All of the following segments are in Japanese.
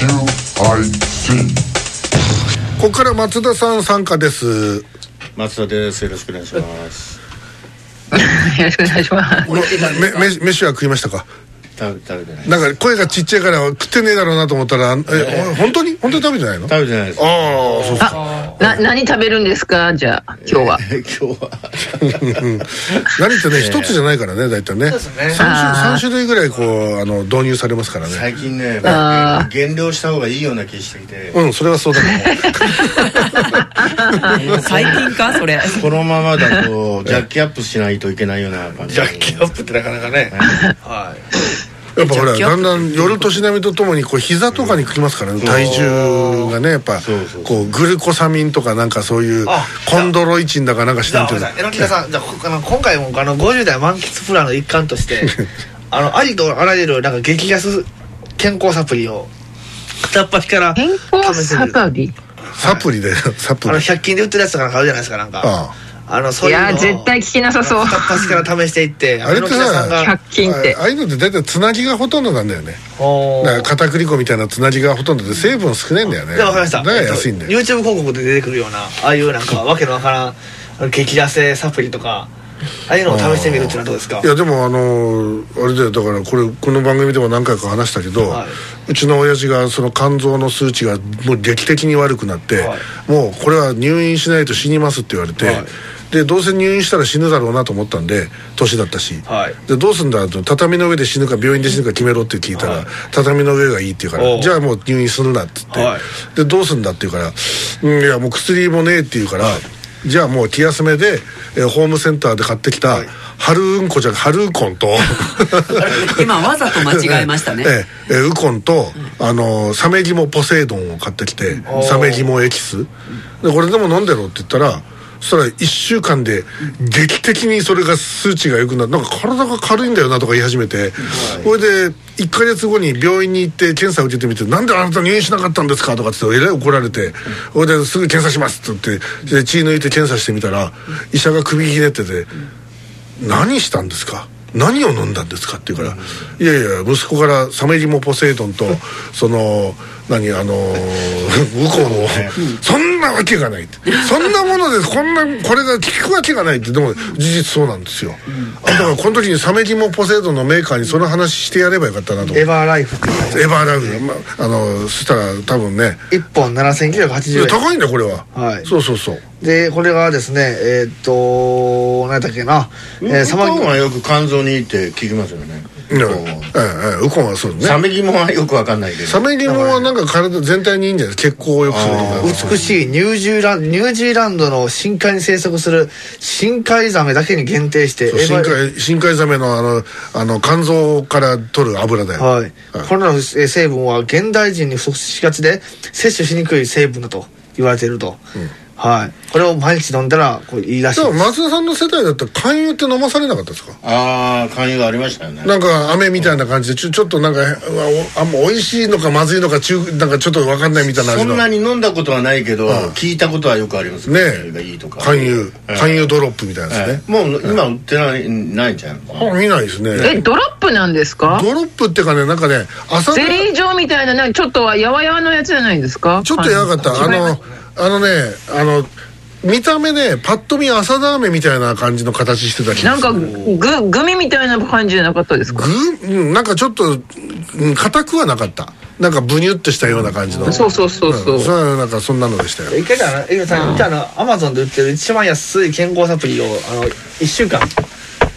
ここから松田さん参加です。松田です。よろしくお願いします。よろしくお願いします。飯は食いましたか？食べ食べてないなんか声がちっちゃいから食ってねえだろうなと思ったらえ。本当に？本当に食べてないの？食べてないです。ああそうですかあな何食べるんですか？じゃあ今日は。今日は。何ってね一つじゃないからね大体ね。そうですね。3種あー。三種類ぐらいこうあの導入されますからね。最近ねあ減量した方がいいような気してきて。うんそれはそうだと思う最近か？それ。このままだとジャッキアップしないといけないような感じ。ジャッキアップってなかなかね。はいやっぱほらだんだん夜年並みとともにこう膝とかにくきますからね体重がねやっぱこうグルコサミンとかなんかそういうあコンドロイチンだかなんか知じゃあらんけど榎木さんじゃあ今回もあの50代満喫プランの一環として あのありとあらゆるなんか激安健康サプリを片っ端から健康サプリ？サプリでサプあのリ100均で売ってるやつとかなんかあるじゃないですかなんか。ああのそういや絶対聞きなさそう。片っ端から試していってあれってさ榎木さんが。100均って。あああいうのって大体つなぎがほとんどなんだよね。だから片栗粉みたいなつなぎがほとんどで成分少ないんだよね。でわかりました。だから安いんだよ、えっと YouTube 広告で出てくるようなああいうなんかわけのわからん激痩せサプリとかああいうのを試してみるっていうのはどうですか？いやでもあのあれだよ。だからこれこの番組でも何回か話したけど、はい。うちの親父がその肝臓の数値がもう劇的に悪くなって、はい。もうこれは入院しないと死にますって言われて、はいでどうせ入院したら死ぬだろうなと思ったんで年だったし、はい。でどうすんだと。畳の上で死ぬか病院で死ぬか決めろって聞いたら、はい。畳の上がいいって言うからじゃあもう入院するなって言って、はい。でどうすんだって言うから「うんいやもう薬もねえ」って言うから、じゃあもう気休めで、えーホームセンターで買ってきた、春うんこじゃ春ウコンと。今わざと間違えましたね。えええウコンと、あのサメギモポセイドンを買ってきてサメギモエキス。でこれでも飲んでろって言ったらそしたら1週間で劇的にそれが数値が良くなってなんか体が軽いんだよなとか言い始めてこれで1か月後に病院に行って検査を受けてみて「なんであなた入院しなかったんですか?」とかって言ってえらい怒られてこれですぐ検査しますって言ってで血抜いて検査してみたら医者が首ひねってて「何したんですか?」何を飲んだんですか？って言うから「いやいや息子からサメリモポセイドンとその何あのー、ウコンをそんなわけがない」って「そんなものでこんなこれが効くわけがない」って。でも事実そうなんですよ。あだからこの時にサメリモポセイドンのメーカーにその話してやればよかったなと。エバーライフってエバーライフ、まあ、あのそしたら多分ね。1本7980円。高いんだよこれは、はい。そうそうそう。でこれがですねえーっと何だっけな。えーサマはよく肝臓にいいって聞きますよねウコンはええウコンはそうねサメギモはよくわかん。ないけどサメリモはなん。か体全体にいいん。じゃない血行を良くするとか美しいニュージーランドニュージーランドの深海に生息する深海ザメだけに限定して深海深海ザメのあのあの肝臓から取る油だよ、はい、これらのえー成分は現代人に不足しがちで摂取しにくい成分だと言われていると、はい。これを毎日飲んだらこれいいらしい松田さんの世代だったら勧誘って飲まされなかったですか？ああ勧誘ありましたよね。なんか飴みたいな感じでちょちょっとなんかあんま美味しいのかまずいのか中なんかちょっと分かんないみたいなそんなに飲んだことはないけど聞いたことはよくあります。ねがいいとか。勧誘。ええ。勧誘ドロップみたいなやつね、もう今売ってないないんじゃんあ見ないですね。えドロップなんですか？ドロップっていうかねなんかね朝ゼリー状みたいななんかちょっとはやわやわのやつじゃないですか？ちょっとやばかった。あのあのねあの見た目ねパッと見朝ダーメンみたいな感じの形してた気がなんかググミみたいな感じじゃなかったですか？ぐうんなんかちょっとうん硬くはなかった。なんかブニュってしたような感じの。そうそうそうそう、んそれはなんかそんなのでしたよ。一回じゃあエグさんアマゾンで売ってる一番安い健康サプリをあの1週間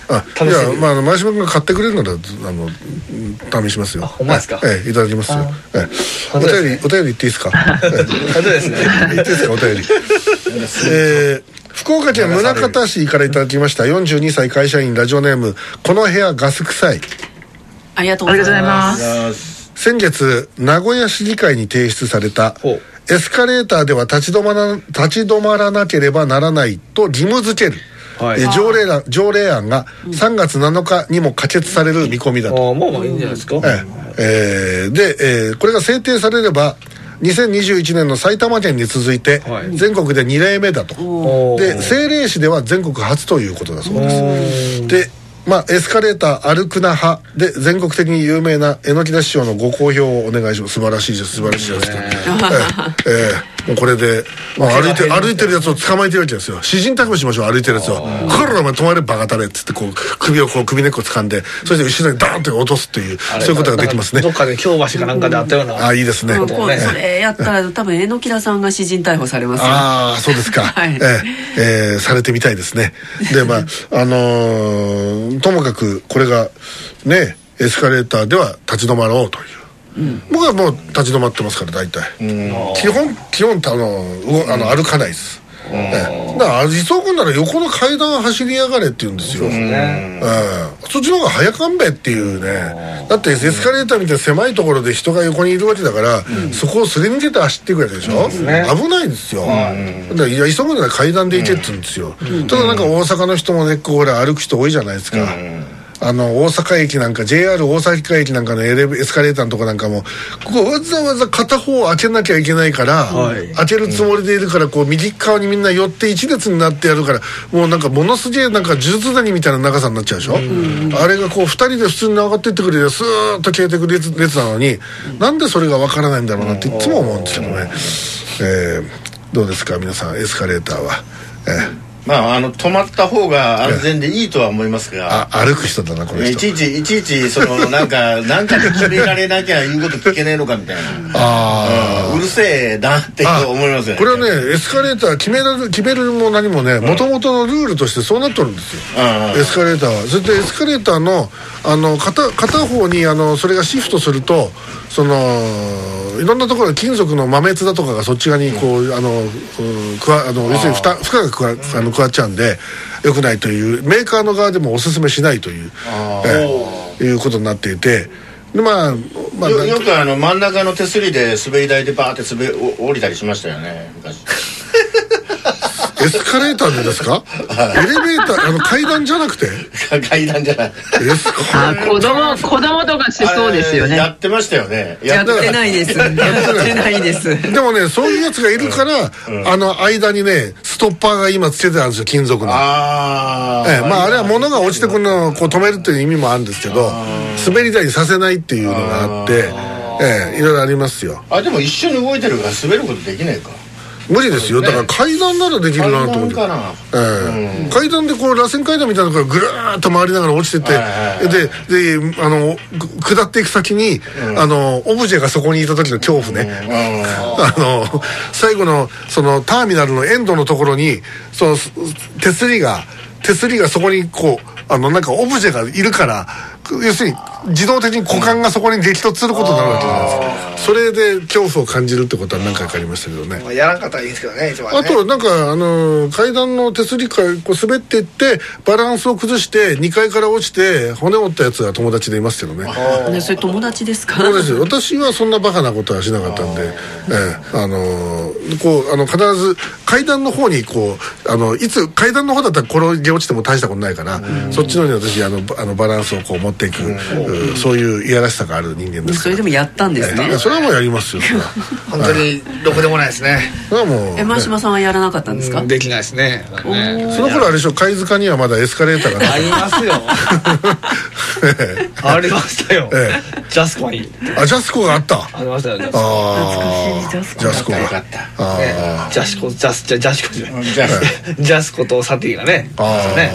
あ試してみ。るじゃあまあ前島君が買ってくれるならあのうん試しますよ。あほんまですか？ええいただきますよ。ええ。お便りお便り言っていいですか？ええ。そうですね。言っていいですかお便り？えー福岡県宗像市からいただきました。42歳会社員ラジオネームこの部屋ガス臭い。ありがとうありがとうございまます。先月名古屋市議会に提出されたエスカレーターでは立ち止まら立ち止まらなければならないと義務付ける、はい。えー条例案条例案が3月7日にも可決される見込みだと、ああもうまあいいんじゃないですか、ええ。えーで、えーこれが制定されれば2021年の埼玉県に続いてはい。全国で2例目だと、おー。で政令市では全国初ということだそうです。でまあ、エスカレーター歩くな派。で全国的に有名な榎木田師匠のご好評をお願いします。素晴らしいです。素晴らしいです、ええ。ええもうこれで、まあ、歩いて歩いてるやつを捕まえてるわけですよ。詩人逮捕しましょう歩いてるやつを「こらお前止まれバカタレ」っつってこう首をこう首根っこ掴んでそして後ろにダーンって落とすっていうそういうことができますね。どっかで京橋かなんかであったような。あいいですね。こうそれやったら多分榎木田さんが詩人逮捕されますよ。ああそうですか、はい。ええええされてみたいですね。でまああのーともかくこれがねエスカレーターでは立ち止まろうという、僕はもう立ち止まってますから大体、基本基本あのあの歩かないです、ええ。だから急ぐなら横の階段走りやがれって言うんですよ。ね。うんそっちの方が早かんべっていうね。だってエスカレーターみたいな狭いところで人が横にいるわけだから、そこをすり抜けて走っていくわけでしょ、ね。危ないですよ、だからいや急ぐなら階段で行けって言うんですよ、ただなんか大阪の人もねこうほら歩く人多いじゃないですか、あの大阪駅なんか JR 大阪駅なんかのエレベエスカレーターのとこなんかもここわざわざ片方を開けなきゃいけないから、はい。開けるつもりでいるからこう右側にみんな寄って一列になってやるからもうなんかものすげえなんか呪術谷みたいな長さになっちゃうでしょ、あれがこう2人で普通に上がってってくれてスーッと消えてくる列列なのに、なんでそれがわからないんだろうなっていつも思うんですけどね、えーどうですか皆さんエスカレーターは、えーまああの止まった方が安全でいいとは思いますが。あ歩く人だなこの人。いちいちいちいちそのなんか なんかで決められなきゃ言うこと聞けねえのかみたいな。あうん。うるせえなってあ思いますよね。これはねエスカレーター決められ決めるも何もねもともとのルールとしてそうなっとるんですよ、うん。エスカレーターは。それでエスカレーターのあの片片方にあのそれがシフトするとそのいろんなところで金属の豆鉄だとかがそっち側にこう、あのうんくわあの要するに負荷が加わあの加わっちゃうんでよくないというメーカーの側でもおすすめしないという、ええいうことになっていてでまあまあよくあの真ん中の手すりで滑り台でバーって滑降りたりしましたよね昔エスカレーターでですか？エレベーターあの階段じゃなくて？階段じゃない。エスカあ子供子供とかしそうですよね。やってましたよね。やってないですやってない。です。でもねそういうやつがいるから、あの間にねストッパーが今つけてあるんですよ金属の。ああええ、まああれは物が落ちてくるのをこう止めるっていう意味もあるんですけど滑り台にさせないっていうのがあってええいろいろありますよ。あでも一緒に動いてるから滑ることできないか無理ですよ。だから階段ならできるなと思って。階段でこう螺旋階段みたいなのがぐるーっと回りながら落ちてって、はいはいでであのぐ下っていく先に、あのオブジェがそこにいた時の恐怖ね、あの最後のそのターミナルのエンドのところにそのす手すりが手すりがそこにこうあのなんかオブジェがいるから要するに自動的に股間がそこに激突することになるわけじゃないですか、それで恐怖を感じるってことは何回かありましたけどね、まあやらんかったらいいんですけどね一番ね。あとなんかあの階段の手すりからこう滑っていってバランスを崩して2階から落ちて骨折ったやつが友達でいますけどね。ねそれ友達ですかそうです。よ私はそんなバカなことはしなかったんで、ええあのこうあの必ず階段の方にこうあのいつ階段の方だったら転げ落ちても大したことないから、そっちの方に私あのばあのバランスをこう持っていく、うん。そういういやらしさがある人間ですそから。れでもやったんですええ。ねそれはもうやりますよ。それは本当にろくでもないですね。それはもう、ね。え真島さんはやらなかったんですか？うんできないですね。ねその頃あれでしょ貝塚にはまだエスカレーターがありますよ。えありましたよ。えジャスコにえあジャスコがあった。ありましたよねああ懐かしいジャスコジャスコジャスコジャスジャジャスコじゃない。ジャスコ。とサティがね。ああね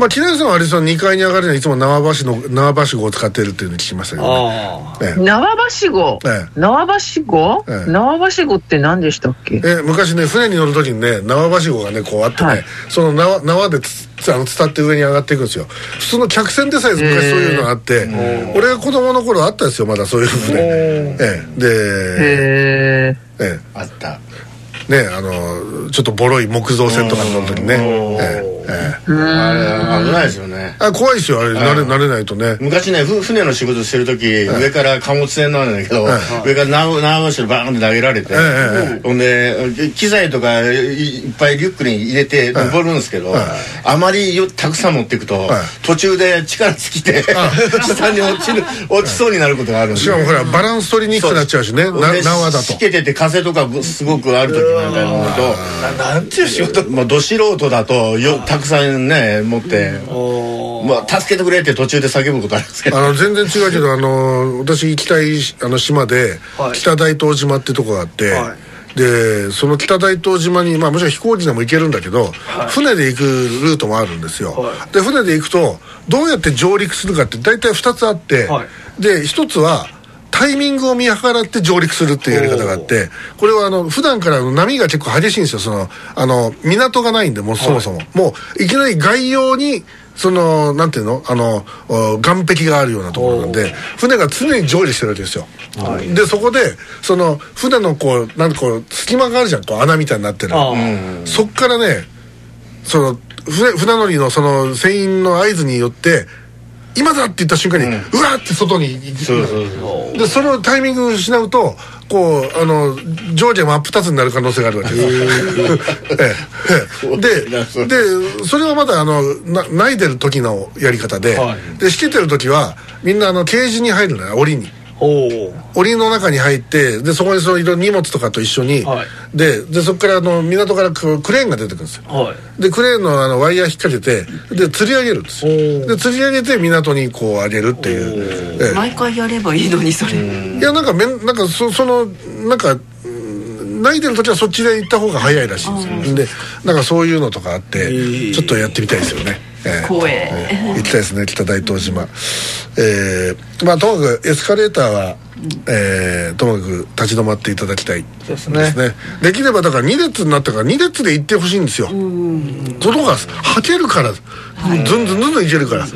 まあ木梨さんはあれさ2階に上がるにはいつも縄橋の縄橋号を使ってるっていうのを聞きましたけどね。あええ。縄橋号え縄橋号ええ。縄橋号って何でしたっけ？え昔ね船に乗る時にね縄橋号がねこうあってね、はい。その縄縄でつつあの伝って上に上がっていくんですよ。普通の客船でさえ昔そういうのがあって、俺が子供の頃あったですよまだそういう船。ええ。でへえ。えあった。えねあのちょっとボロい木造船とかに乗る時ね。ええええあれ危ないですよねあ怖いですよあれ慣れ慣れないとね。昔ねふ船の仕事してる時上から貨物船なんだけど上から縄縄橋でバーンって投げられてえほんで機材とかいいっぱいリュックに入れて登るんですけどあまりよたくさん持っていくとはい途中で力尽きて下に落ちる落ちそうになることがあるんで。しかもほらバランス取りにくくなっちゃうしね。縄だと。しけてて風とかすごくある時なんかになるとななんていう仕事。まあ、ど素人だとよたくさんね持って、まあ、助けてくれって途中で叫ぶことあるんですけど。あの全然違うけどあの私行きたいあの島で、はい。北大東島ってとこがあって、はでその北大東島に、まあ、もちろん飛行機でも行けるんだけど、船で行くルートもあるんですよ、はで船で行くとどうやって上陸するかって大体2つあって、はい。で1つはタイミングを見計らって上陸するっていうやり方があってこれはあの普段からの波が結構激しいんですよ。そのあの港がないんでもうそもそも、もういきなり外洋にそのなんていうの？あのお岸壁があるようなところなんで船が常に上陸してるわけですよ、でそこでその船のこうなんかこう隙間があるじゃん。こう穴みたいになってるあそっからねその船船乗りのその船員の合図によって今だって言った瞬間に、うわーって外にでそれをタイミング失うとこうあの上下真っ二つになる可能性があるわけです。ででそれはまだあのなないでる時のやり方で、はい。でしけてる時はみんなあのケージに入るのよ檻に檻の中に入ってでそこにそのいろいろ荷物とかと一緒に、はい。ででそこからあの港からクレーンが出てくるんですよ。はい。でクレーンのあのワイヤー引っ掛けてで吊り上げるんですよ。で吊り上げて港にこう上げるっていう、ええ。毎回やればいいのにそれ。いやなんかめんなんかそそのなんかうん泣いてる時はそっちで行った方が早いらしいんですよ。でなんかそういうのとかあってー。ちょっとやってみたいですよね、ええ。怖えええ。行きたいですね北大東島。えーまあともかくエスカレーターは、えーともかく立ち止まっていただきたいそうですね。できればだから2列になったから2列で行ってほしいんですよ。ことがはけるから、ずんずんずんずんいけるから、わ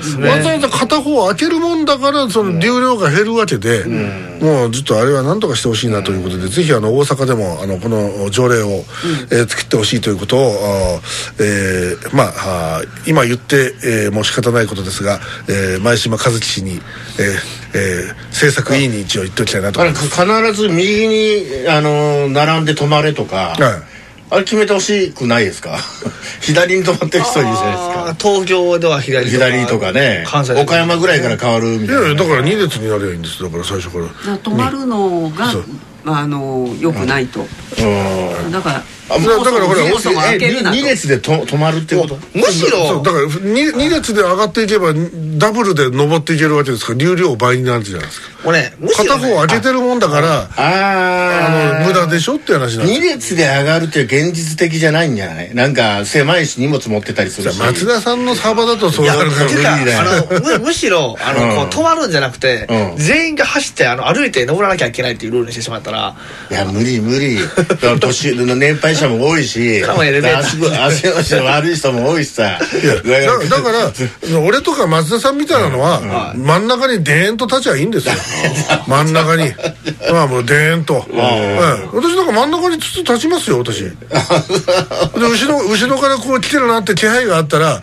ざわざ片方開けるもんだからその流量が減るわけで、もうちょっとあれは何とかしてほしいなということで、ぜひあの大阪でもあのこの条例を、えー作ってほしいということを、えーまあ今言って、えーもう仕方ないことですが、えー前島和樹氏に、えーえー政策委員に一応言っておきたいなと必ず右にあの並んで止まれとか、はいあれ決めてほしくないですか？左に止まってる人いるじゃないですか。東京では左とか左とかね。関西で岡山ぐらいから変わるみいたいな。やいやだから2列になればいいんです。だから最初から。だから止まるのがそう。あのよくないと。うん。だからあだだからほらそもそも開けるなと。2列でと止まるってこと？むしろ。だから 2, 二列で上がっていけばダブルで登っていけるわけですか？ら流量倍になるじゃないですか。もうねむしろね。片方開けてるもんだからああの無駄でしょって話なんです2列で上がるって現実的じゃないんじゃない？なんか狭いし荷物持ってたりするし。松田さんの幅だとそうなるから無理だよ。あのむ むしろあの、うん。こう止まるんじゃなくて、うん。全員が走ってあの歩いて登らなきゃいけないっていうルールにしてしまったら。いや無理無理。だか も多いし足足足の悪い人も多いしさ。いやだだから俺とか松田さんみたいなのは真ん中にデーンと立ちゃいいんですよ。真ん中に。まあもうデーンと、ええ私なんか真ん中につつ立ちますよ私。で後ろ後ろからこう来てるなって気配があったら、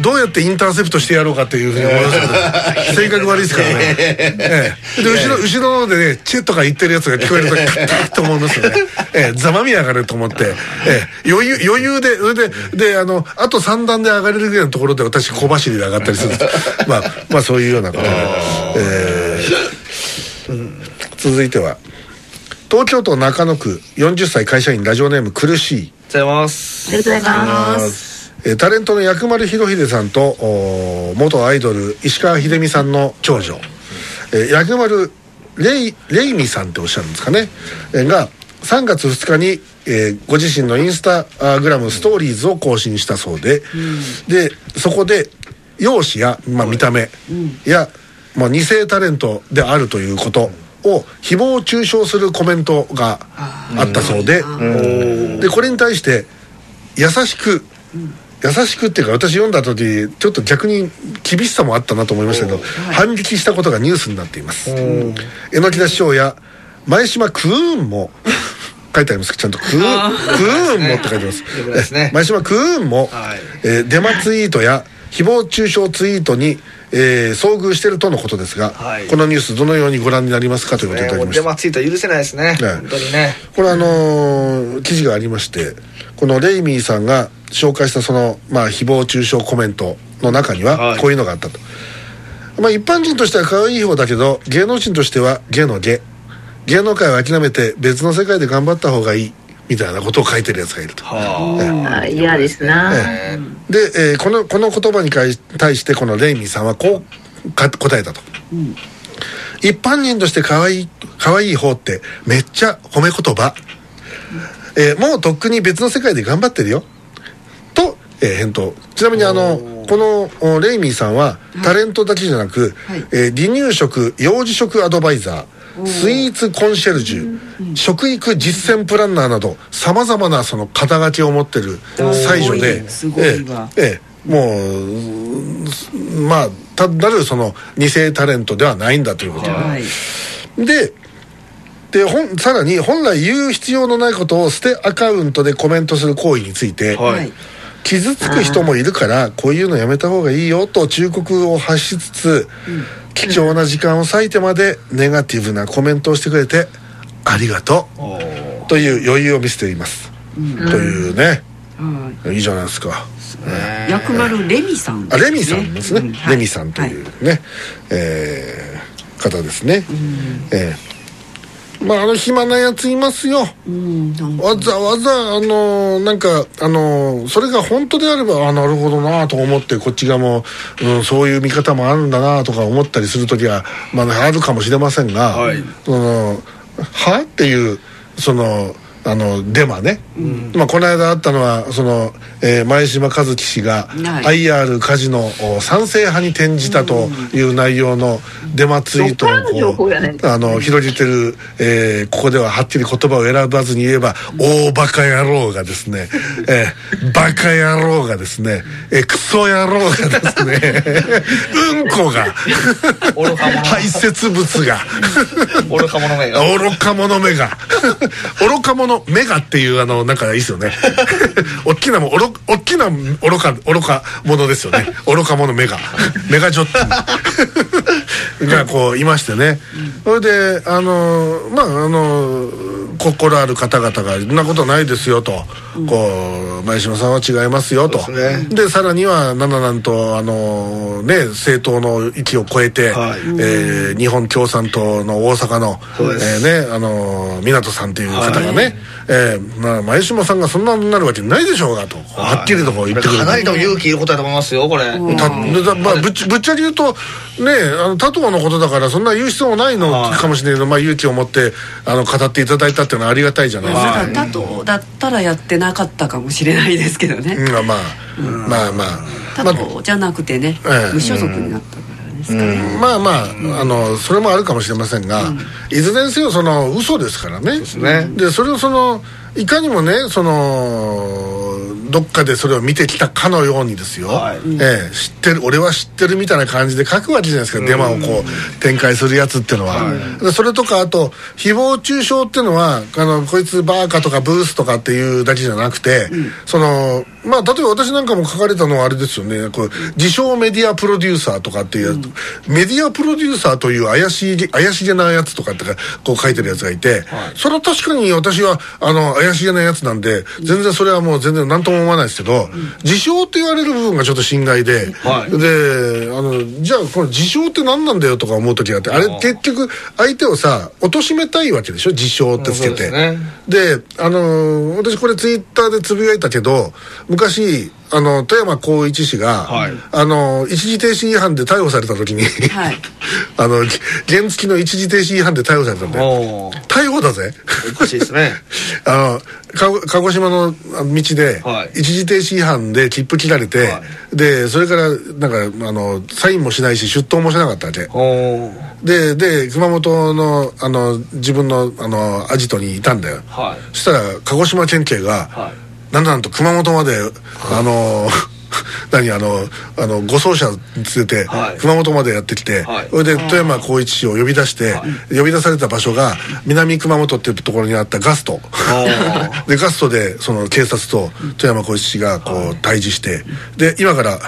どうやってインターセプトしてやろうかっていうふうに思いますけど。性格悪いですからね、ええ。で後ろ後ろの方でねチェッとか言ってるやつが聞こえるとカッと思いますよね、ええ、ざまみ上がると思って、ええ、余裕余裕でそれでであのあと3段で上がれるぐらいのところで私小走りで上がったりするんです。まあまあそういうようなことで、えー続いては東京都中野区40歳会社員ラジオネーム苦しい。ありがとうございます。ありがとうございますえータレントの薬丸博秀さんと元アイドル石川秀美さんの長女、えー薬丸レイレイミさんっておっしゃるんですかね、えーが3月2日に、えーご自身のインスタグラムストーリーズを更新したそうで、でそこで容姿や、まあ、見た目や、まあ、二世タレントであるということを誹謗中傷するコメントがあったそうででこれに対して優しく優しくっていうか私読んだ時ちょっと逆に厳しさもあったなと思いましたけど反撃したことがニュースになっています。榎木田師匠や前島クーンも書いてあります。ちゃんとクーンクー。ンもって書いてます。ね。え前島クーンも、はい。えーデマツイートや誹謗中傷ツイートに、えー遭遇しているとのことですが、はい。このニュースどのようにご覧になりますか？ということでいただきました。マツイート許せないですね。ね。本当にね。これあのー記事がありましてこのレイミーさんが紹介したその、まあ、誹謗中傷コメントの中にははい。こういうのがあったと、まあ、一般人としては可愛い方だけど芸能人としては芸の芸芸能界を諦めて別の世界で頑張った方がいいみたいなことを書いてるやつがいると。はあ。嫌ですな。ええ。で、えーこのこの言葉に対し対してこのレイミーさんはこうか答えたと、一般人として可愛い可愛い方ってめっちゃ褒め言葉、えーもうとっくに別の世界で頑張ってるよ。と、えー返答。ちなみにあのこのおレイミーさんはタレントだけじゃなく、はい。えー離乳食幼児食アドバイザースイーツコンシェルジュ、食育実践プランナーなどさまざまなその肩書きを持ってる才女でええええもううんまあ単なるその二世タレントではないんだということはい。でで本さらに本来言う必要のないことを捨てアカウントでコメントする行為について、傷つく人もいるからこういうのやめた方がいいよと忠告を発しつつ、貴重な時間を割いてまでネガティブなコメントをしてくれてありがとう。という余裕を見せています、というね。はいいいじゃないですか。薬丸レミさんあレミさんですね、うんはい。レミさんというね、えー方ですね、えーまああの暇なやついますよ。うんわざわざあのなんかあのそれが本当であればあなるほどなと思ってこっち側も、うん、そういう見方もあるんだなとか思ったりする時は、まあ、あるかもしれませんが、はい。そのは？っていうそのあのデマね、まあ、この間あったのはその、えー前島和樹氏がはい。IR カジノを賛成派に転じたという内容のデマツイートをどっからの情報やねんあの広げてる、えーここでははっきり言葉を選ばずに言えば大バカ野郎がですね、えーバカ野郎がですね、えークソ野郎がですね うんこが愚か者。排泄物が愚か者めが。愚か者目が。愚か者のメガっていうあのなんかいい ですよね。大きなもおろ大きな愚か愚か者ですよね。愚か者メガメガジョッキがこういましてね。それであのまああの心ある方々が「そんなことないですよ」と、こう前島さんは違いますよと。でさらにはなんだなんとあのね政党の域を超えて、はい。えー日本共産党の大阪の、えーねあの湊さんという方がね、えーまあ、前島さんがそんなになるわけないでしょうがと、はっきりとこう言ってくれるかなりの勇気いることだと思いますよこれ。ぶっちぶっちゃけ言うとねあの他党のことだからそんな言う必要もないのはい。かもしれないけど、まあ、勇気を持ってあの語っていただいたっていうのはありがたいじゃない。ですか、まだだとだったらやってなかったかもしれないですけどね。うん。まあまあ、まあ。まあだまあとじゃなくてねええ。無所属になったからですかね。まあまあ、あのそれもあるかもしれませんが、いずれにせよその嘘ですからね。ね。でそれをそのいかにもねそのどっかでそれを見てきたかのようにですよ、はい。ええ知ってる俺は知ってるみたいな感じで書くわけじゃないですか、デマをこう展開するやつっていうのは、でそれとかあと誹謗中傷っていうのはあのこいつバーカとかブースとかっていうだけじゃなくて、そのまあ例えば私なんかも書かれたのはあれですよね。こう自称メディアプロデューサーとかっていうやつ、メディアプロデューサーという怪しい怪しげなやつとかってかこう書いてるやつがいて、それは確かに私はあの怪しげなやつなんで全然それはもう全然何とも思わないですけど、自称って言われる部分がちょっと心外で、はい。であのじゃあこの自称って何なんだよとか思う時があってあれ結局相手をさ貶めたいわけでしょ？自称ってつけて。であのー私これツイッターでつぶやいたけど昔あの富山光一氏が、はい。あの一時停止違反で逮捕された時に、はい。あの原付の一時停止違反で逮捕されたんだよ。おー。逮捕だぜ。おかしいですね。あのか鹿児島の道で、はい。一時停止違反で切符切られて、はでそれからなんかあのサインもしないし出頭もしなかったわけ。でで熊本のあの自分のあのアジトにいたんだよ、はい。そしたら鹿児島県警が、はいなんだなんと熊本まで、あの 何あのあの護送車連れて、はい。熊本までやってきて、はい。それで富山光一氏を呼び出して、呼び出された場所が南熊本っていうところにあったガスト。でガストでその警察と富山光一氏がこう対峙してで今から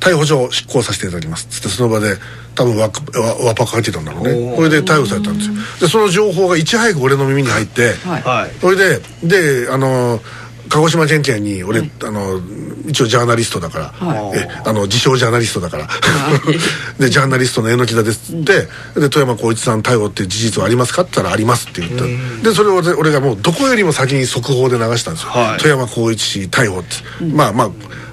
逮捕状を執行させていただきます。っつってその場で多分わわわぱかけてたんだろうね。それで逮捕されたんですよ。でその情報がいち早く俺の耳に入って、はい。はい。それでであの鹿鹿児島県警に俺、あの一応ジャーナリストだから、はえあの自称ジャーナリストだから。い。でジャーナリストの榎田ですって、で富山光一さん逮捕って事実はありますかって言ったらありますって言ったでそれを俺俺がもうどこよりも先に速報で流したんですよ、はい。富山光一氏逮捕って、まあま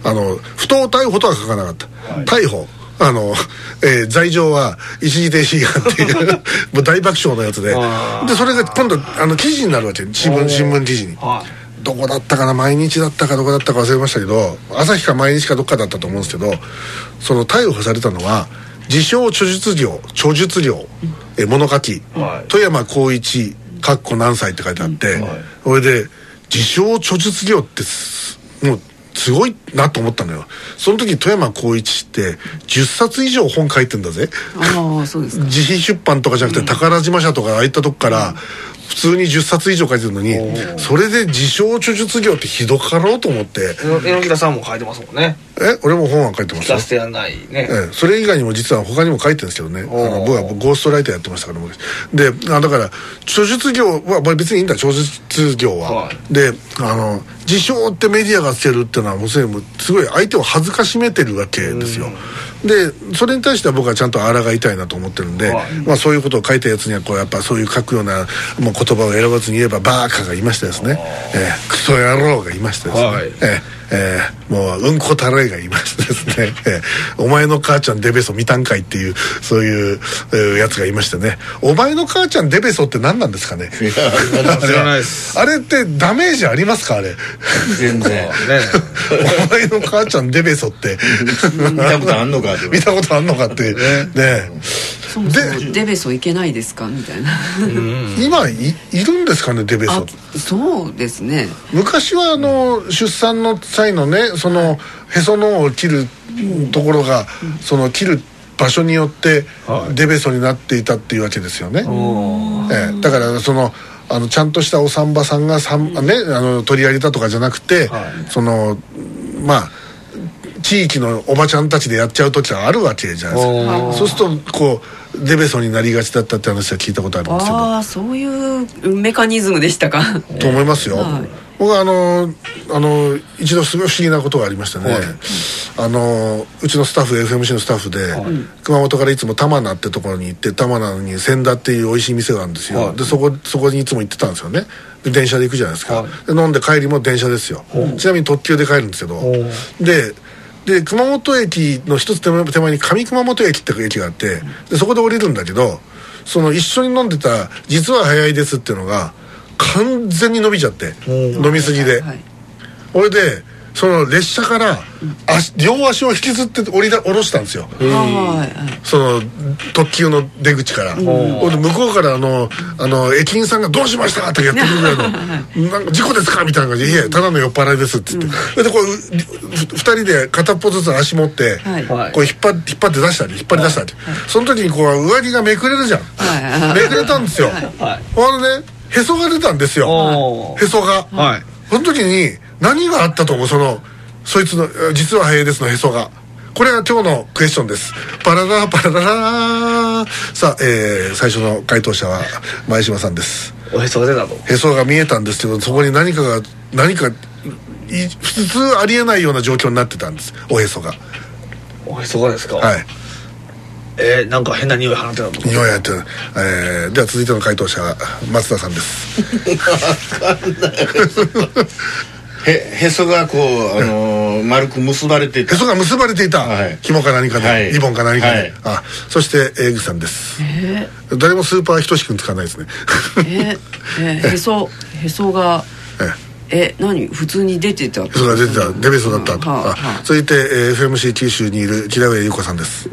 ああの不当逮捕とは書かなかった、逮捕。あの、えー罪状は一時停止違反っていう もう大爆笑のやつで。あでそれが今度あの記事になるわけ。新聞新聞記事に。はどこだったかな毎日だったかどこだったか忘れましたけど朝日か毎日かどっかだったと思うんですけどその逮捕されたのは自称著述業著述業、え物書き、はい。富山光一かっこ何歳って書いてあって、それで自称著述業ってすもうすごいなと思ったのよ。その時富山光一って10冊以上本書いてんだぜ。ああそうですか。自費出版とかじゃなくて宝島社とかああいったとこから普通に10冊以上書いてるのにそれで自称著述業ってひどかろうと思って。い榎田さんも書いてますもんね。え俺も本は書いてますよ。聞かせてやんないね。ええ、それ以外にも実は他にも書いてるんですけどね。あの僕はゴーストライターやってましたから昔であだから著述業はまあ別にいいんだ。著述業は、はい。であの自称ってメディアがつけるっていうのはもうすでにすごい相手を恥ずかしめてるわけですよでそれに対しては僕はちゃんと抗いたいなと思ってるんで、はい。まあ、そういうことを書いたやつにはこうやっぱそういう書くようなもう言葉を選ばずに言えばバーカがいましたですね、ええクソ野郎がいましたですね、はい。えええーもううんこたらいがいましてですね、えーお前の母ちゃんデベソ見たんかいっていうそういう、えーやつがいましてね。お前の母ちゃんデベソって何なんですかね。いや知らないです。あれってダメージありますかあれ？全然。ね お前の母ちゃんデベソって。見たことあんのかって。見たことあんのかって。ね。そもそもデベソいけないですか？みたいな。今いいるんですかねデベソ。あそうですね。昔はあの出産の際のねそのへその緒を切るところがその切る場所によってはい。デベソになっていたっていうわけですよね、おええ。だからそのあのちゃんとしたお産婆さんがさん、ね、あの取り上げたとかじゃなくて、はい。そのまあ地域のおばちゃんたちでやっちゃう時はあるわけじゃないですおかー。そうするとこうデベソになりがちだったって話は聞いたことあるんですけど。ああそういうメカニズムでしたか。と思いますよ、はい僕はあのあの一度すごい不思議なことがありましてね、あのうちのスタッフ FMC のスタッフで、熊本からいつも玉名ってところに行って玉名に千田っていう美味しい店があるんですよ、はい。でそこそこにいつも行ってたんですよね。で電車で行くじゃないですか、はい。で飲んで帰りも電車ですよ、ちなみに特急で帰るんですけど、でで熊本駅の一つ手前手前に上熊本駅って駅があってでそこで降りるんだけどその一緒に飲んでた「実は早いです」っていうのが完全に伸びちゃって飲みすぎで。はいそれでその列車から足両足を引きずって降りだ下ろしたんですよ。はいその特急の出口から、ほん。で向こうからあのあの駅員さんが「どうしました?」ってやってくるぐらいの「なんか事故ですか?」みたいな感じで「いやただの酔っ払いです」っつって、それでこう2人で片っぽずつ足持って、こう引っ張って引っ張って出したり引っ張り出したり、その時にこう上着がめくれるじゃん、はいめくれたんですよ、はい。ほんでねへそが出たんですよ。へそが、はい。その時に何があったと思う？そのそいつのえ実は平ですのへそが。これが今日のクエスチョンです。パララパラララ。さあ、えー最初の回答者は前島さんです。おへそが出たとへそが見えたんですけどそこに何かが何かい普通ありえないような状況になってたんです。おへそが。おへそがですか？はいえー、なんか変な匂い放ってたと匂いやってる、えーでは続いての回答者は松田さんです。へへそがこう、あのー丸く結ばれていた。へそが結ばれていた、はい。紐か何かで、はい。リボンか何かで、はい。あそして江口さんです。え誰もスーパーひとしくん使わないですね。ー、えー、へそへそがええ。何？普通に出てたへそが出てた。デベソだった。と、はあはあ。あ続いて、えー FMC 九州にいる木田上優子さんです、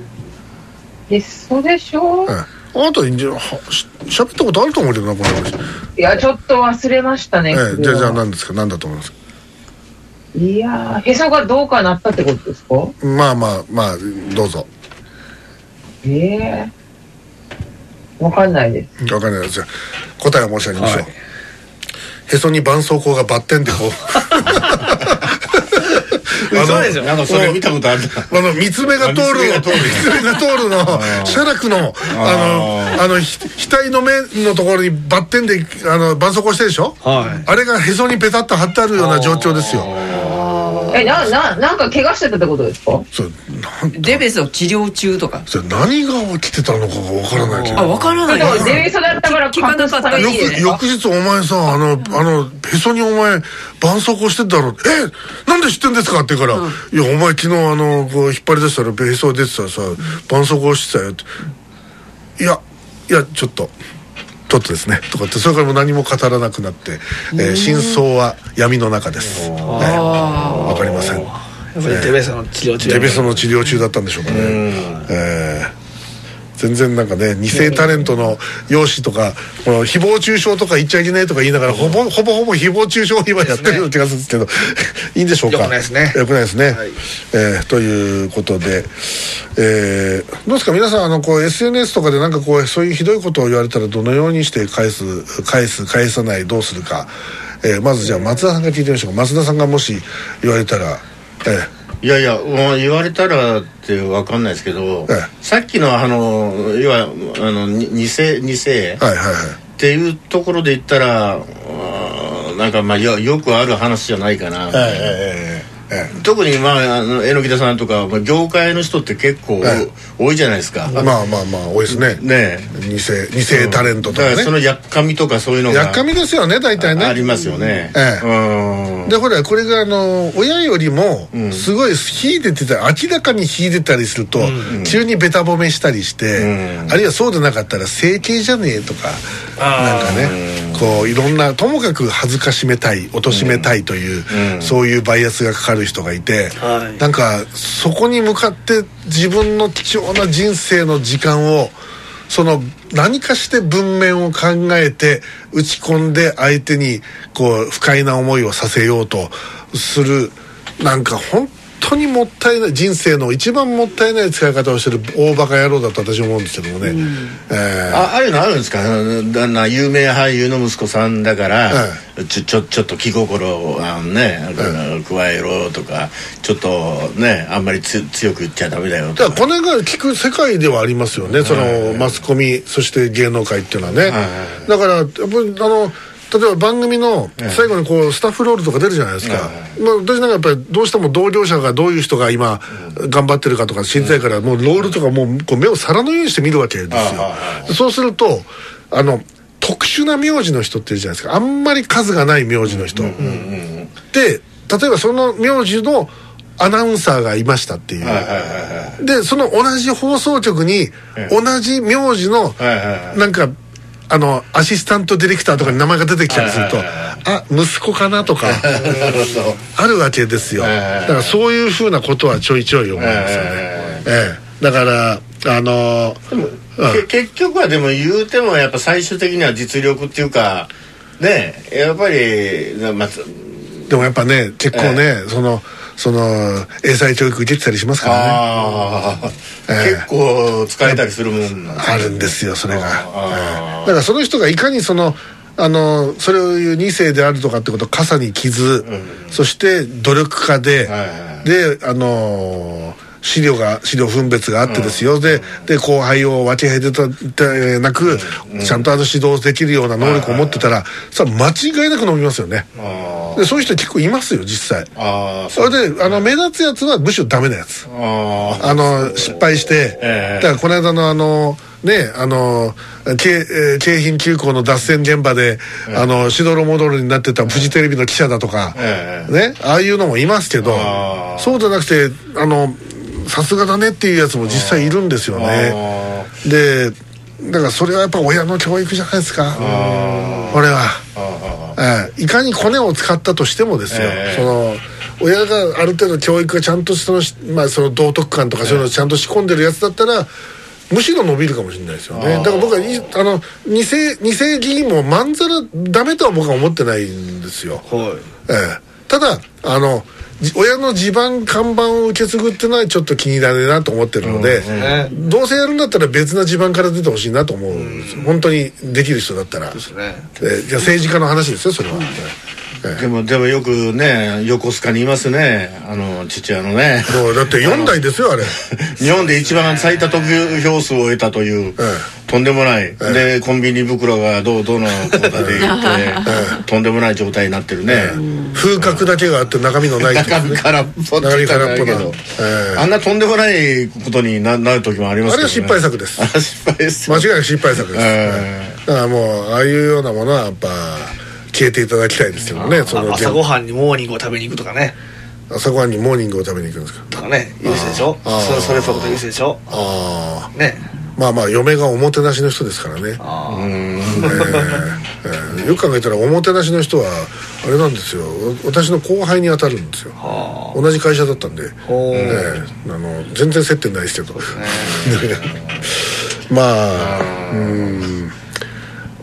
え、そうでしょ？ええ。あなたいんじゃはし喋ったことあると思うけどなこの話、いや、ちょっと忘れましたね。ええじゃあじゃあこ何ですか？何だと思います？いやー、へそがどうかなったってことですか？まあまあまあどうぞ。ええわかんないです。分かんないです。答えを申し上げましょう、はい。へそに絆創膏がバッテンでこう嘘でしょ？なんかそれ。見たことあるな。あの三つ目が通る三つ目が通る。三つ目が通るの写楽のあのあのひ額の目のところにバッテンであの絆創膏してるでしょ？はい。あれがへそにペタッと貼ってあるような状況ですよえ、な、な、なんか怪我してたってことですか？それなんデベスを治療中とか。それ何が起きてたのかがわからないけど。あわからない。でも、デビスだったから聞かなかったいいですか翌翌日お前さあの、あのへそにお前絆創膏してんだろ。えなんで知ってんですか？って言うから、いやお前昨日あのこう引っ張り出したらへそ出てたらさ絆創膏してたよって。いやいやちょっとちょっとですね。とかってそれからもう何も語らなくなって、えー真相は闇の中です、えーわかりません。やっぱりデベソの治療中デベソの治療中だったんでしょうかね、えー全然なんかね二世タレントの容姿とかこの誹謗中傷とか言っちゃいけないとか言いながらほぼほぼほぼ誹謗中傷を今やってるような気がするんですけどいいんでしょうか？よくないですね。よくないですね、はい。えーということで、えーどうですか？皆さんあのこう SNS とかでなんかこうそういうひどいことを言われたらどのようにして返す返す返さないどうするか、えーまずじゃあ松田さんが聞いてみましょうか。松田さんがもし言われたらえーいやいやもう言われたらって分かんないですけど、ええ。さっきのあの要はあのに二世二世はいはいはい。っていうところで言ったらなんかまあよよくある話じゃないかな、ええええええ特にまああの榎木田さんとか、まあ、業界の人って結構、え多いじゃないですか、まあまあまあ多いですね。ね二世二世タレントとかだからそのねやっかみとかそういうのがやっかみですよね大体ね。ありますよね、えうん。でほらこれがあの親よりもん。すごい秀でてた明らかに秀でたりすると急にベタ褒めしたりしてうん。あるいはそうでなかったら整形じゃねえとかなんかねこういろんなともかく恥ずかしめたい貶めたいといううん。そういうバイアスがかかる人がいてはい。なんかそこに向かって自分の貴重な人生の時間をその何かして文面を考えて打ち込んで相手にこう不快な思いをさせようとするなんか本当にもったいない人生の一番もったいない使い方をしてる大バカ野郎だと私は思うんですけどもね、えー。あああいうのあるんですか？旦那有名俳優の息子さんだから、ちょちょちょっと気心をあのね、加えろとかちょっとねあんまりつ強く言っちゃダメだよとか。だからこれが聞く世界ではありますよね。そのマスコミそして芸能界っていうのはね。はいだからやっぱりあの例えば番組の最後にこうスタッフロールとか出るじゃないですか、まあ、私なんかやっぱりどうしても同業者がどういう人が今頑張ってるかとか知りたいからもうロールとかもうこう目を皿のようにして見るわけですよ。あそうするとあの特殊な名字の人っているじゃないですか。あんまり数がない名字の人、で例えばその名字のアナウンサーがいましたっていう、はいはいはいはい。でその同じ放送局にええ。同じ名字のはいはいはい。なんかあのアシスタントディレクターとかに名前が出てきたりするとあ息子かなとか あるわけですよ。ええだからそういうふうなことはちょいちょい思いますよね。えええ。だからあの結局はでも言うてもやっぱ最終的には実力っていうかねやっぱりまあでもやっぱね結構ねそのその英才教育受けてたりしますからね。ええ。結構疲れたりするもんなんあるんですよそれが。だからその人がいかにそのあのそれを言う2世であるとかってこと傘に傷、そして努力家で、はいはいであのー資料が資料分別があってですよ、でで後輩を分け隔てなく、ちゃんとあの指導できるような能力を持ってたら、さ間違いなく伸びますよね。あでそういう人結構いますよ実際。ーあーそれであの目立つやつはむしろダメなやつ。あーあの失敗して、ええ。だからこの間のあのねあの京えー京浜急行の脱線現場で、あのしどろもどろになってたフジテレビの記者だとか、ええ。ねああいうのもいますけどそうじゃなくてあのさすがだねっていうやつも実際いるんですよね。あでだからそれはやっぱ親の教育じゃないですか。これは。いかにコネを使ったとしてもですよ、ええ。その親がある程度教育がちゃんとその,、まあ、その道徳観とかそういうのをちゃんと仕込んでるやつだったら、むしろ伸びるかもしれないですよね。だから僕はいあの二世二世議員もまんざらダメとは僕は思ってないんですよ、はい。ええ。ただあのじ親の地盤看板を受け継ぐっていうのはちょっと気になるなと思ってるので、ねどうせやるんだったら別な地盤から出てほしいなと思うんですよ、本当にできる人だったら、ね。えーじゃあ政治家の話ですよそれは、でもでもよくね横須賀にいますね。あの父親のね。もうだって4代ですよあれ。日本で一番最多得票数を得たという、えとんでもない、でコンビニ袋がどうどうのこうだで言って、とんでもない状態になってるね、風格だけがあって中身のないね。中身空っぽって中身言ったら空っぽなあれけど、ええ。あんなとんでもないことにななる時もありますけど、ね、あれは失敗作です。あれは失敗です間違いなく失敗作です、え。だからもうああいうようなものはやっぱ消えていただきたいですけどねその朝ごはんにモーニングを食べに行くとかね。朝ごはんにモーニングを食べに行くんですか？とかね言う人でしょ？そそれっぽいこと言う人でしょ？ああね。まあまあ嫁がおもてなしの人ですからね。あえーえ。ーよく考えたらおもてなしの人はあれなんですよ。私の後輩に当たるんですよ。あ。同じ会社だったんで、おーええ。あの全然接点ないですけど。まあうん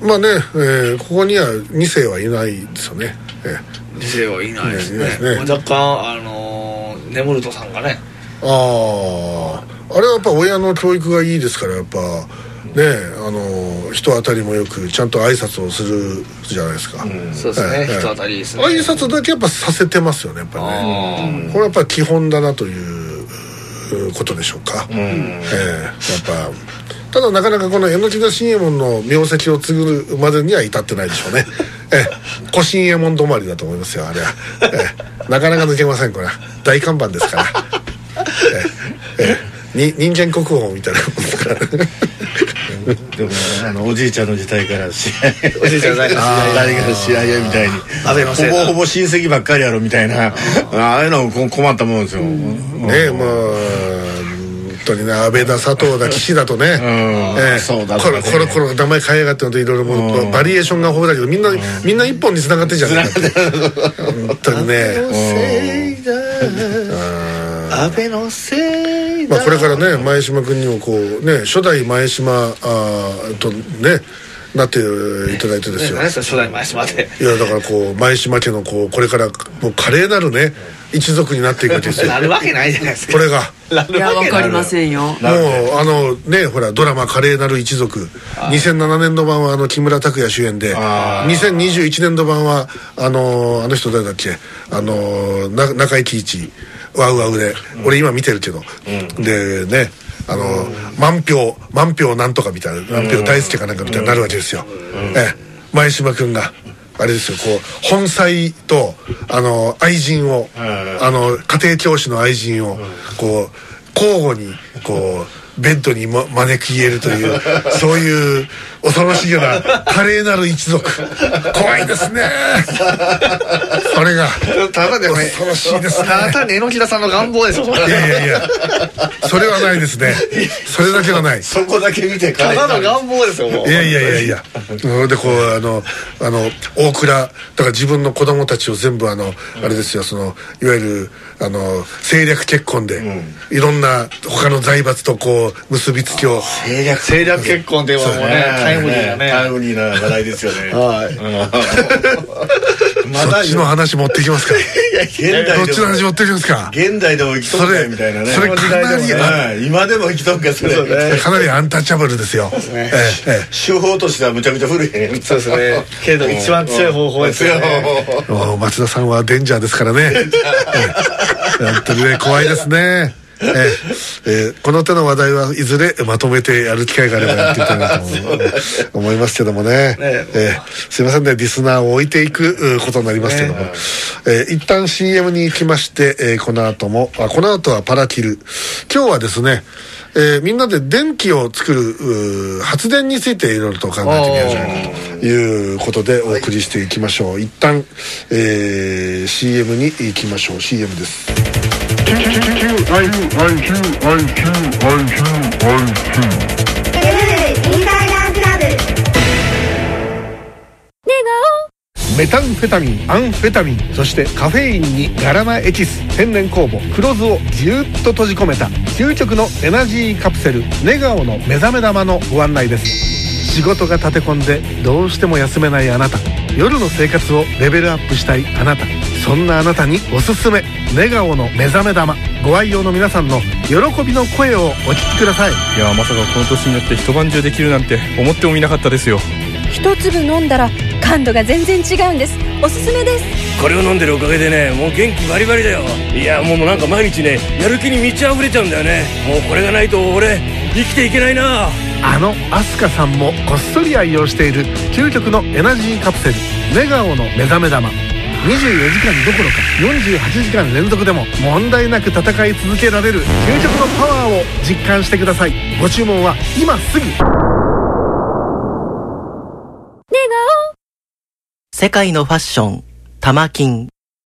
まあね、えーここには2世はいないですよね、え理性はいないですね。ねもう若干あのーネムルトさんがね。えあああれはやっぱ親の教育がいいですからやっぱねあの人当たりもよくちゃんと挨拶をするじゃないですか、そうですね。ええ人当たりですね。挨拶だけやっぱさせてますよねやっぱりねこれやっぱり基本だなといううことでしょうか、ええやっぱただなかなかこの榎木田信右衛門の名跡を継ぐまでには至ってないでしょうね。ええ。小信右衛門止まりだと思いますよあれは、ええ。なかなか抜けませんこれは。大看板ですから。ええ。え人間国宝みたいなもんですからでもあのおじいちゃんの時代から試合 おじいちゃんの時代から。試合やみたいにほぼほぼ親戚ばっかりやろみたいな。ああいうのこ困ったもんですよ、ねえもう本当にね安倍だ佐藤だ岸田とね、ええ。そうだこれこれこれ名前変えやがってのといろいろもうバリエーションが豊富だけどみんなみんな一本に繋がってんじゃないかって。本当にね。安倍のせいだ。まあこれからね前島君にもこうね初代前島あーとねなっていただいてですよ。何ですか初代前島でいやだからこう前島家のこうこれからもう華麗なるね一族になっていくわけですよなるわけないじゃないですか。これが。い。やわかりまんせんよ。もうあのねほらドラマ「華麗なる一族」2007年度版はあの木村拓哉主演で2021年度版はあのあの人誰だっけ？あのな中井貴一。ワウワウで。俺今見てるけど。でねあの満票満票なんとかみたいな。満票大輔かなんかみたいになるわけですよ。ええ。前島君があれですよこう本妻とあの愛人をあの家庭教師の愛人をこう交互にこうベッドに、ま、招き入れるという そういう恐ろしげな。華麗なる一族。怖いですね。それが。ただでもね恐ろしいですね。ただ榎木田さんの願望ですいやいやいや。それはないですね。それだけはない。そこだけ見てただの願望ですよいやいやいやいや。それでこうあのあの大倉だから自分の子供たちを全部あの、あれですよそのいわゆるあの政略結婚で、いろんな他の財閥とこう結びつきを。政略政略結婚っていうのはもうね。タイムリーなね。タイムリーな話題ですよね。はい。まだ そっちの話持ってきますか？現代どっちの話持ってきますか？現代でも生きとんかいみたいなね。それかなりうん。今でも生きとんかそれ。かなりアンタッチャブルですよ。手法としてはむちゃむちゃ古いね。そうですね。けど一番強い方法ですよ松田さんはデンジャーですからね。ええ。本当にね怖いですねええええこの手の話題はいずれまとめてやる機会があればやっていきたいなと思いますけどもね。ええすいませんね。リスナーを置いていくうことになりますけども、ええ一旦 CM に行きまして、ええこの後もあこの後はパラキル。今日はですねえーみんなで電気を作るう発電についていろいろと考えてみようじゃないかということでお送りしていきましょう、一旦、えー CM に行きましょう。CM ですメタンフェタミンアンフェタミンそしてカフェインにガラナエキス天然酵母黒酢を。ぎゅっと閉じ込めた究極のエナジーカプセルネガオの目覚め玉のご案内です仕事が立て込んでどうしても休めないあなた。夜の生活をレベルアップしたいあなた。そんなあなたにおすすめ。ネガオの目覚め玉。ご愛用の皆さんの喜びの声をお聞きください。いやまさかこの年になって一晩中できるなんて思ってもみなかったですよ。一粒飲んだら感度が全然違うんです。おすすめです。これを飲んでるおかげでねもう元気バリバリだよ。いやもうなんか毎日ねやる気に満ち溢れちゃうんだよね。もうこれがないと俺生きていけないなあのアスカさんもこっそり愛用している究極のエナジーカプセルメガオの目覚め玉。24時間どころか48時間連続でも問題なく戦い続けられる究極のパワーを実感してください。ご注文は今すぐ。世界のファッション、玉金。